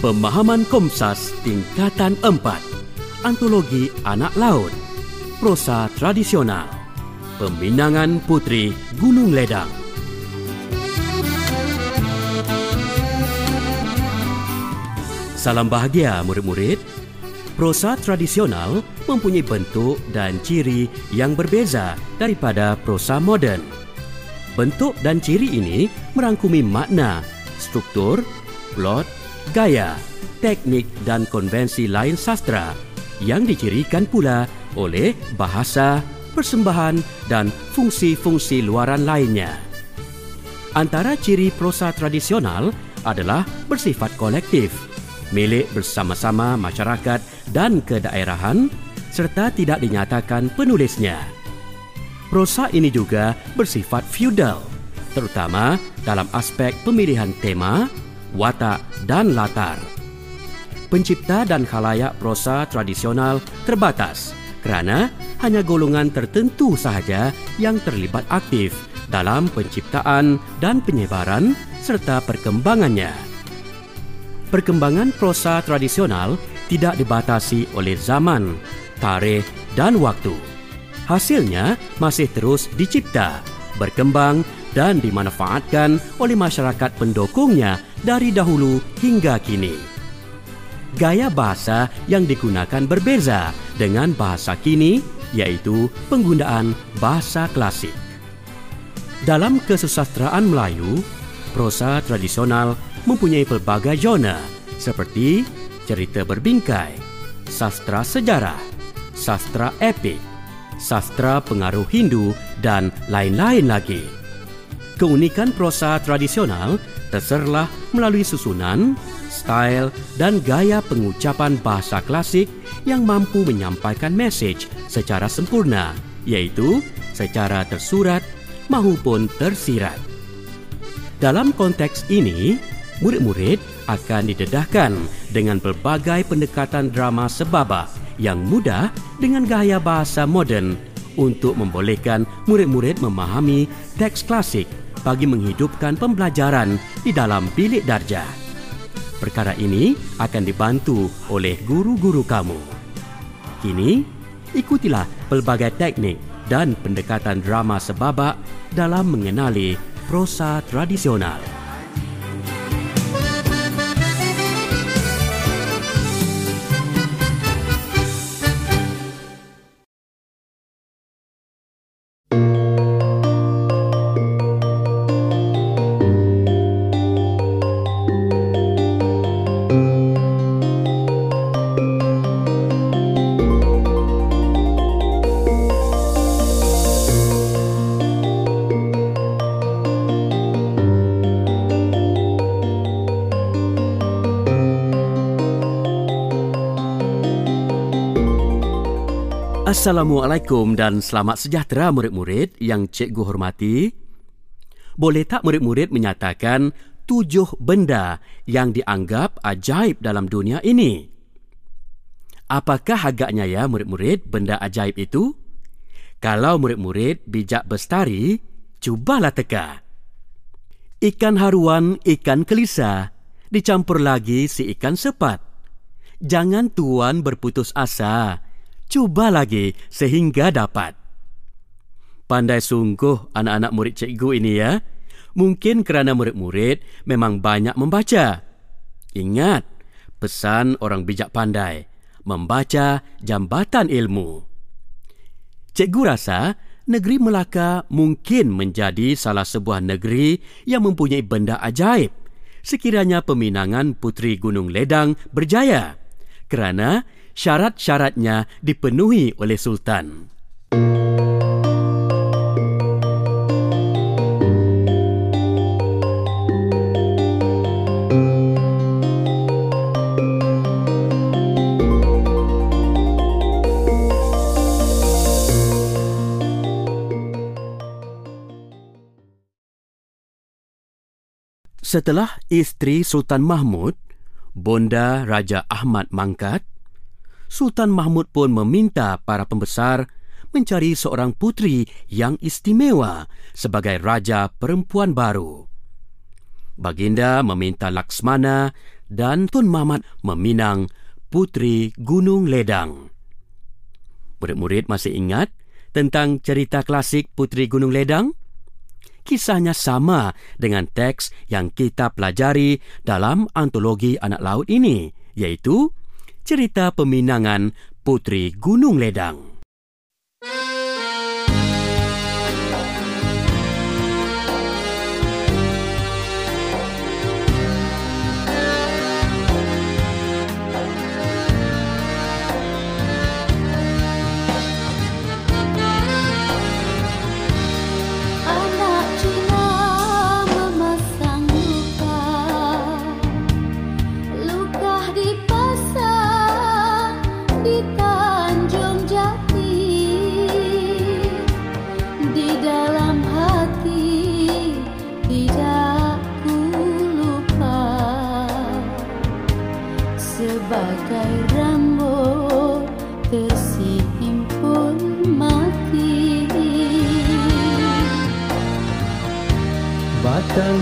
Pemahaman Komsas Tingkatan 4 Antologi Anak Laut. Prosa Tradisional. Peminangan Putri Gunung Ledang. Salam bahagia murid-murid. Prosa tradisional mempunyai bentuk dan ciri yang berbeza daripada prosa moden. Bentuk dan ciri ini merangkumi makna, struktur, plot, gaya, teknik dan konvensi lain sastra yang dicirikan pula oleh bahasa, persembahan dan fungsi-fungsi luaran lainnya. Antara ciri prosa tradisional adalah bersifat kolektif, milik bersama-sama masyarakat dan kedaerahan serta tidak dinyatakan penulisnya. Prosa ini juga bersifat feudal, terutama dalam aspek pemilihan tema, watak dan latar. Pencipta dan khalayak prosa tradisional terbatas kerana hanya golongan tertentu sahaja yang terlibat aktif dalam penciptaan dan penyebaran serta perkembangannya. Perkembangan prosa tradisional tidak dibatasi oleh zaman, tarikh dan waktu. Hasilnya masih terus dicipta, berkembang dan dimanfaatkan oleh masyarakat pendukungnya dari dahulu hingga kini. Gaya bahasa yang digunakan berbeza dengan bahasa kini iaitu penggunaan bahasa klasik. Dalam kesusastraan Melayu, prosa tradisional mempunyai pelbagai zona seperti cerita berbingkai, sastra sejarah, sastra epik, sastra pengaruh Hindu dan lain-lain lagi. Keunikan prosa tradisional terserlah melalui susunan, style dan gaya pengucapan bahasa klasik yang mampu menyampaikan mesej secara sempurna, iaitu secara tersurat maupun tersirat. Dalam konteks ini, murid-murid akan didedahkan dengan pelbagai pendekatan drama sebabak yang mudah dengan gaya bahasa moden untuk membolehkan murid-murid memahami teks klasik bagi menghidupkan pembelajaran di dalam bilik darjah. Perkara ini akan dibantu oleh guru-guru kamu. Kini, ikutilah pelbagai teknik dan pendekatan drama sebabak dalam mengenali prosa tradisional. Assalamualaikum dan selamat sejahtera murid-murid yang cikgu hormati. Boleh tak murid-murid menyatakan tujuh benda yang dianggap ajaib dalam dunia ini? Apakah agaknya ya murid-murid benda ajaib itu? Kalau murid-murid bijak bestari, cubalah teka. Ikan haruan, ikan kelisa, dicampur lagi si ikan sepat. Jangan tuan berputus asa, cuba lagi sehingga dapat. Pandai sungguh anak-anak murid cikgu ini ya. Mungkin kerana murid-murid memang banyak membaca. Ingat, pesan orang bijak pandai, membaca jambatan ilmu. Cikgu rasa negeri Melaka mungkin menjadi salah sebuah negeri yang mempunyai benda ajaib sekiranya peminangan Puteri Gunung Ledang berjaya kerana syarat-syaratnya dipenuhi oleh Sultan. Setelah isteri Sultan Mahmud, Bonda Raja Ahmad mangkat, Sultan Mahmud pun meminta para pembesar mencari seorang putri yang istimewa sebagai raja perempuan baru. Baginda meminta Laksmana dan Tun Mamat meminang Putri Gunung Ledang. Murid-murid masih ingat tentang cerita klasik Putri Gunung Ledang? Kisahnya sama dengan teks yang kita pelajari dalam antologi anak laut ini, yaitu cerita peminangan Putri Gunung Ledang.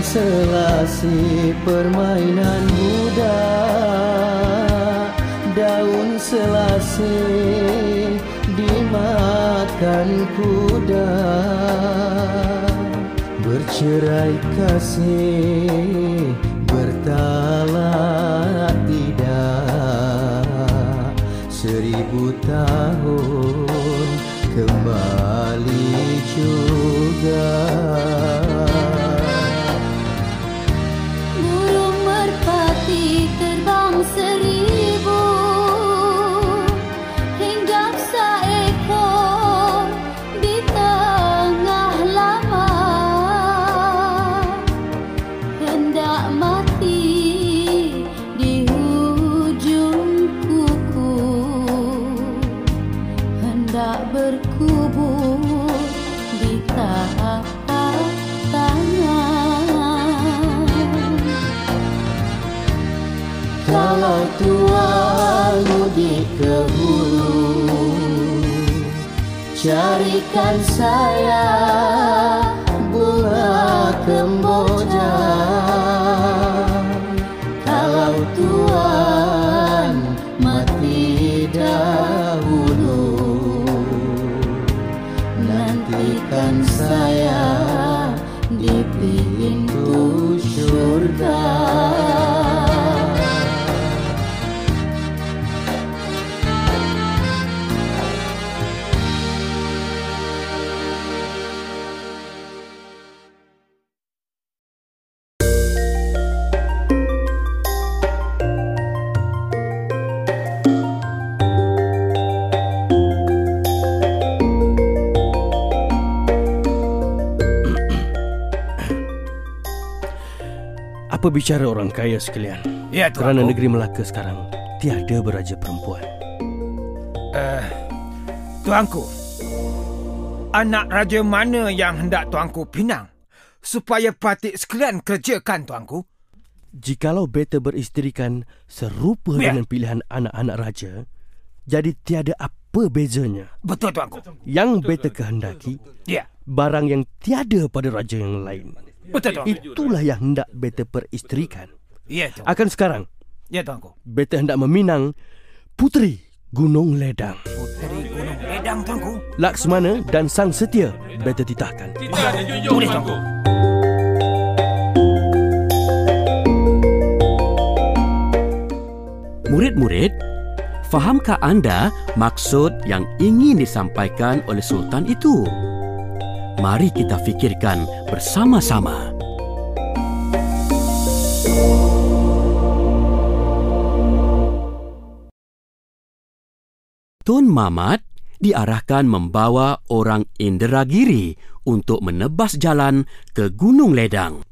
Selasi permainan muda. Daun selasi dimakan kuda. Bercerai kasih bertalak tidak. Seribu tahun Carikan saya bunga kemboja Apa bicara orang kaya sekalian? Ya, Tuan Kerana negeri Melaka sekarang tiada beraja perempuan. Uh, tuanku, anak raja mana yang hendak tuanku pinang supaya patik sekalian kerjakan tuanku? Jikalau beta beristerikan serupa ya. dengan pilihan anak-anak raja, jadi tiada apa bezanya. Betul tuanku. Yang beta kehendaki, ya. barang yang tiada pada raja yang lain. Betul, Tuan. Itulah yang hendak beta peristrikan. Ya, Tuan. Akan sekarang. Ya, Tuanku. Beta hendak meminang Puteri Gunung Ledang. Puteri Gunung Ledang, Tuanku. Laksmana dan Sang Setia beta titahkan. Boleh, Tuanku. Murid-murid, fahamkah anda maksud yang ingin disampaikan oleh Sultan itu? Mari kita fikirkan bersama-sama. Tun Mamat diarahkan membawa orang Inderagiri untuk menebas jalan ke Gunung Ledang.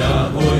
aleluia.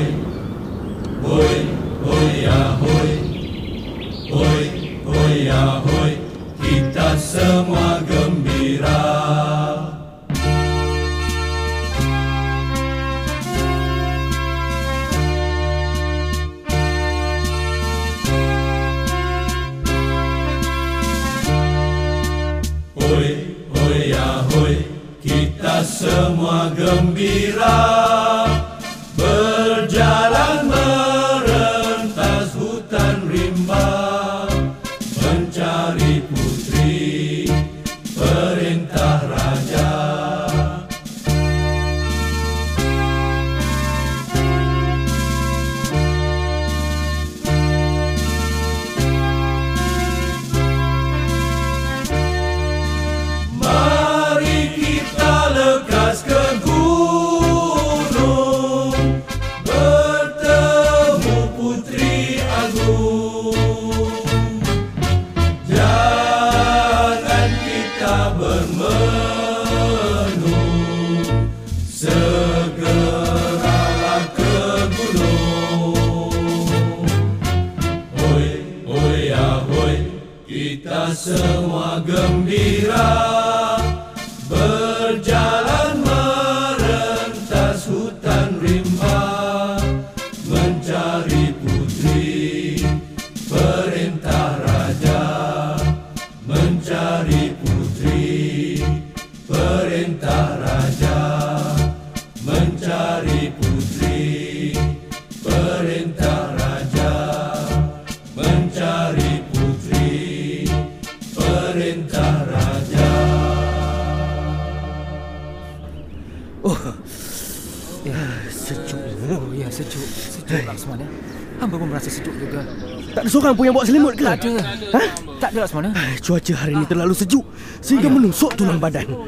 Yang bawa selimut ke? Tak ada. Ha? Tak ada Laksmana. Eh, Cuaca hari ini terlalu sejuk sehingga menusuk tulang badan. Oh,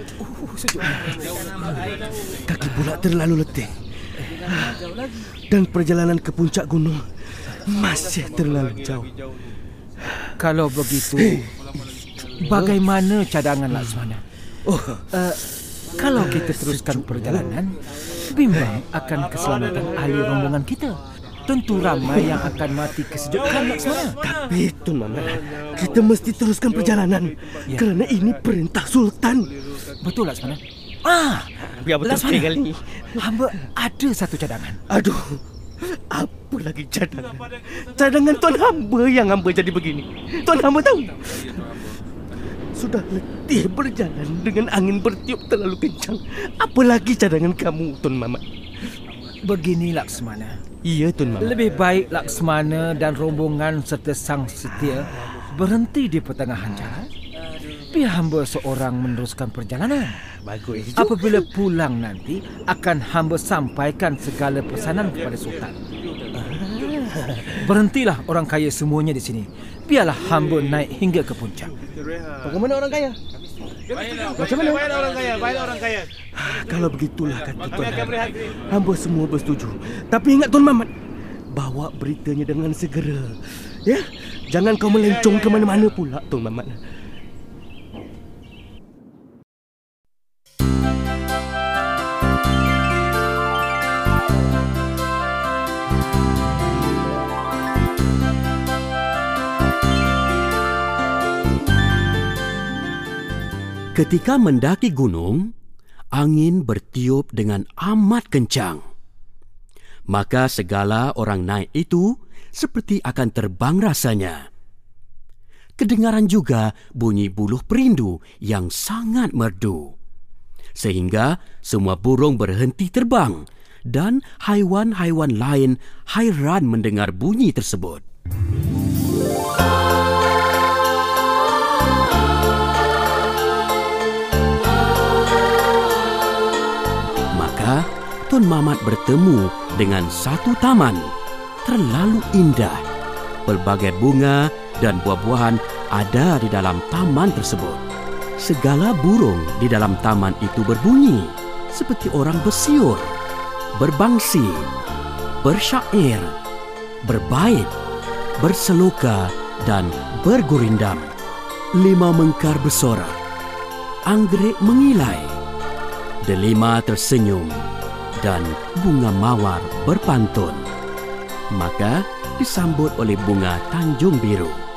sejuk. Kaki pula terlalu letih. Dan perjalanan ke puncak gunung masih terlalu jauh. Kalau begitu, bagaimana cadangan Laksmana? Oh, Uh, kalau kita teruskan perjalanan, bimbang akan keselamatan ahli rombongan kita. Tentu ramai yang akan mati kesejukan Laksmana. tapi Tun Mamat, kita mesti teruskan perjalanan Ya. kerana ini perintah Sultan. Betul Laksmana? Ah, Biar betul sekali kali hamba ada satu cadangan. Aduh, apa lagi cadangan? Cadangan Tuan Hamba yang hamba jadi begini. Tuan Hamba tahu. Sudah letih berjalan dengan angin bertiup terlalu kencang. Apa lagi cadangan kamu, Tuan Mamat? Begini Laksmana. Iya, Tuan Mamat. Lebih baik Laksmana dan rombongan serta sang setia berhenti di pertengahan jalan. Biar hamba seorang meneruskan perjalanan. Bagus. Apabila pulang nanti, akan hamba sampaikan segala pesanan kepada Sultan. Berhentilah orang kaya semuanya di sini. Biarlah hamba naik hingga ke puncak. Bagaimana orang kaya? Macam mana? Baiklah orang kaya, baiklah orang kaya. Kalau begitulah kata Kami Tuan. Hamba semua bersetuju. Tapi ingat Tuan Mamat, bawa beritanya dengan segera. Ya, jangan kau melencong ke mana-mana pula, Tuan Mamat. Ketika mendaki gunung, angin bertiup dengan amat kencang. Maka segala orang naik itu seperti akan terbang rasanya. Kedengaran juga bunyi buluh perindu yang sangat merdu. Sehingga semua burung berhenti terbang dan haiwan-haiwan lain hairan mendengar bunyi tersebut. Maka Tun Mamat bertemu dengan satu taman terlalu indah. Pelbagai bunga dan buah-buahan ada di dalam taman tersebut. Segala burung di dalam taman itu berbunyi seperti orang bersiul, berbangsi, bersyair, berbait, berseloka dan bergurindam. Lima mengkar bersorak, anggrek mengilai, delima tersenyum dan bunga mawar berpantun. Maka disambut oleh bunga Tanjung Biru.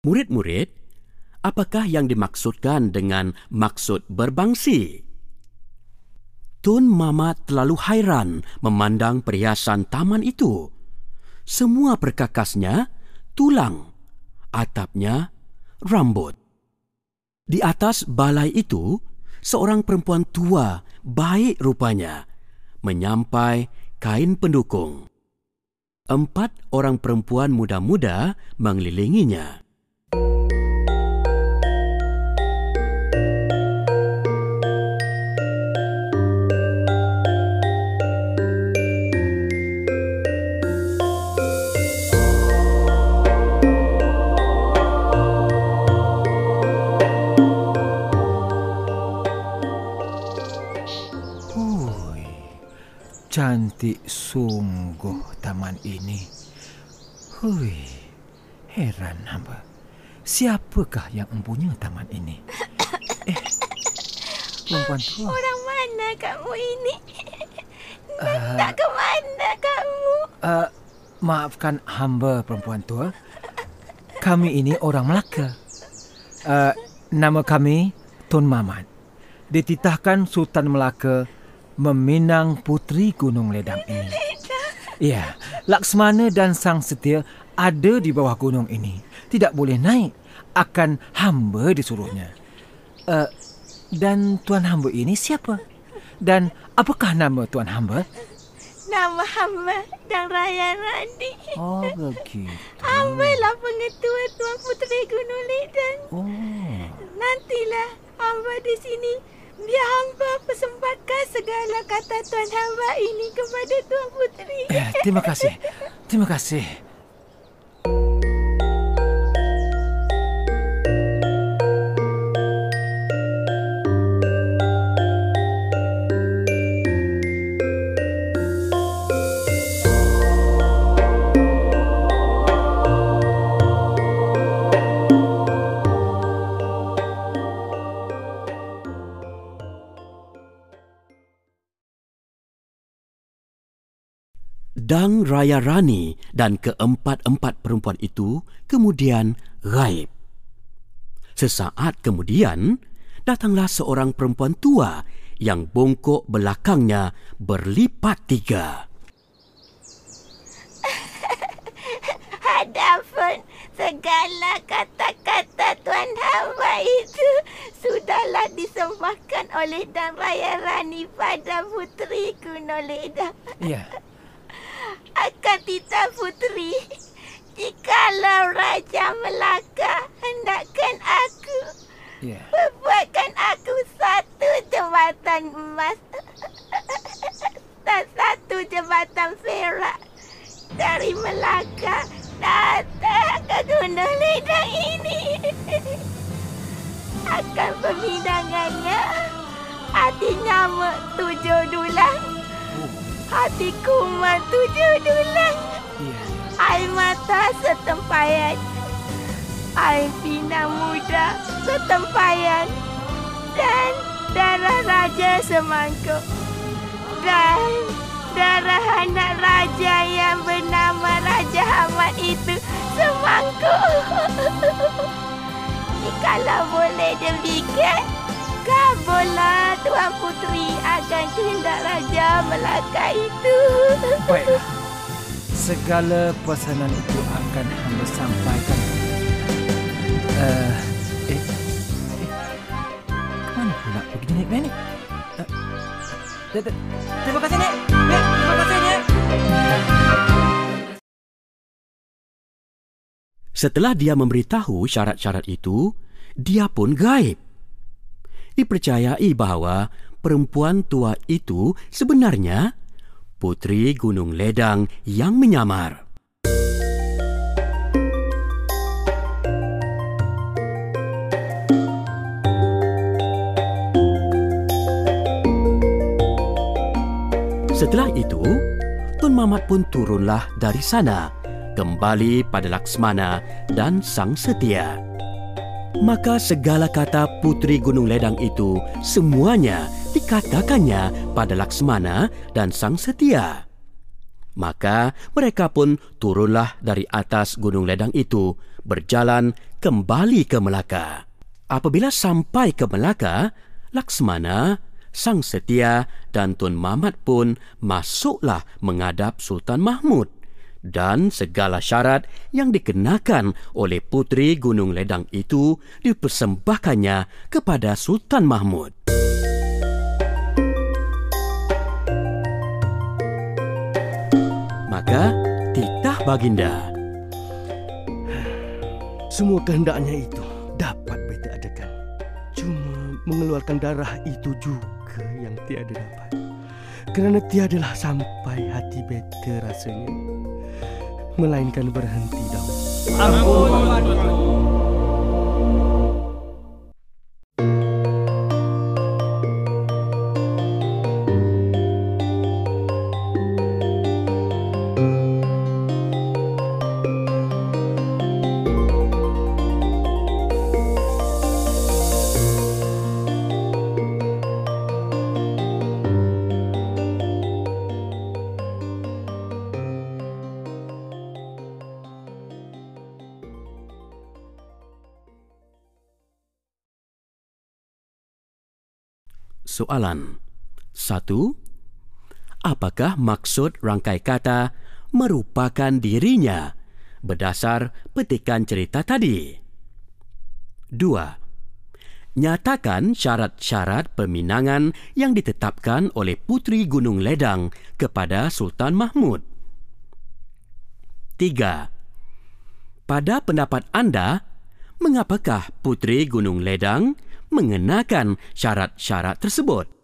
Murid-murid, apakah yang dimaksudkan dengan maksud berbangsi? Tun Mamat terlalu hairan memandang perhiasan taman itu. Semua perkakasnya tulang, atapnya rambut. Di atas balai itu, seorang perempuan tua, baik rupanya, menyampai kain pendukung. Empat orang perempuan muda-muda mengelilinginya. Cantik sungguh taman ini. Hui, heran hamba. Siapakah yang mempunyai taman ini? Eh, perempuan tua. Orang mana kamu ini? Nak ke mana kamu? Uh, maafkan hamba perempuan tua. Kami ini orang Melaka. Uh, nama kami Tun Mamat. Dititahkan Sultan Melaka meminang putri Gunung Ledang ini. Ya, Laksmana dan Sang Setia ada di bawah gunung ini. Tidak boleh naik. Akan hamba disuruhnya. Uh, dan tuan hamba ini siapa? Dan apakah nama tuan hamba? Nama hamba dan Raya Rani. Oh, begitu. Hamba lah pengetua Tuan Puteri Gunung Ledang. Oh. Nantilah hamba di sini. Biar hamba persembahkan segala kata Tuan hamba ini kepada Tuan Puteri. Eh, terima kasih. Terima kasih. Dang Raya Rani dan keempat-empat perempuan itu kemudian gaib. Sesaat kemudian, datanglah seorang perempuan tua yang bongkok belakangnya berlipat tiga. Adapun segala kata-kata Tuan hamba itu sudahlah disembahkan oleh Dan Raya Rani pada Puteri Gunung Ledang. Ya. Akan tidak Puteri, jikalau Raja Melaka hendakkan aku Ya. Buatkan aku satu jembatan emas dan satu jembatan perak dari Melaka datang ke Gunung Ledang ini. Akan pemindangannya hati nyamuk tujuh dulang, hati kuman tujuh dulang, Ya. air mata setempayan, air pinang muda setempayan, dan darah raja semangkuk. Dan darah anak raja yang bernama Raja Ahmad itu semangkuk. Jikalau boleh demikian, kabullah Tuan Puteri akan kehendak Raja Melaka itu. Baiklah. Segala pesanan itu akan hamba sampaikan. Uh, eh, eh, kemana pula pergi Nek Nek? Uh, terima kasih Nek. Nek, terima kasih Nek. Setelah dia memberitahu syarat-syarat itu, dia pun gaib. Dipercayai bahawa perempuan tua itu sebenarnya Putri Gunung Ledang yang menyamar. Setelah itu, Tun Mamat pun turunlah dari sana, kembali pada Laksmana dan Sang Setia. Maka segala kata Putri Gunung Ledang itu semuanya dikatakannya pada Laksmana dan Sang Setia. Maka mereka pun turunlah dari atas Gunung Ledang itu berjalan kembali ke Melaka. Apabila sampai ke Melaka, Laksmana, Sang Setia dan Tun Mamat pun masuklah menghadap Sultan Mahmud dan segala syarat yang dikenakan oleh putri Gunung Ledang itu dipersembahkannya kepada Sultan Mahmud. Maka titah baginda. Semua kehendaknya itu dapat beta adakan. Cuma mengeluarkan darah itu juga yang tiada dapat. Kerana tiadalah sampai hati beta rasanya. Melainkan berhenti dahulu. Soalan 1. Apakah maksud rangkai kata merupakan dirinya berdasar petikan cerita tadi? 2. Nyatakan syarat-syarat peminangan yang ditetapkan oleh Putri Gunung Ledang kepada Sultan Mahmud. 3. Pada pendapat anda, mengapakah Putri Gunung Ledang mengenakan syarat-syarat tersebut?